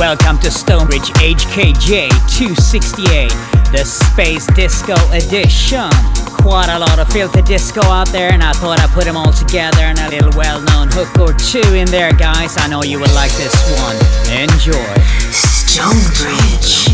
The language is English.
Welcome to Stonebridge HKJ 268, the Space Disco Edition. Quite a lot of filthy disco out there, and I thought I'd put them all together and a little well known hook or two in there, guys. I know you would like this one. Enjoy. Stonebridge.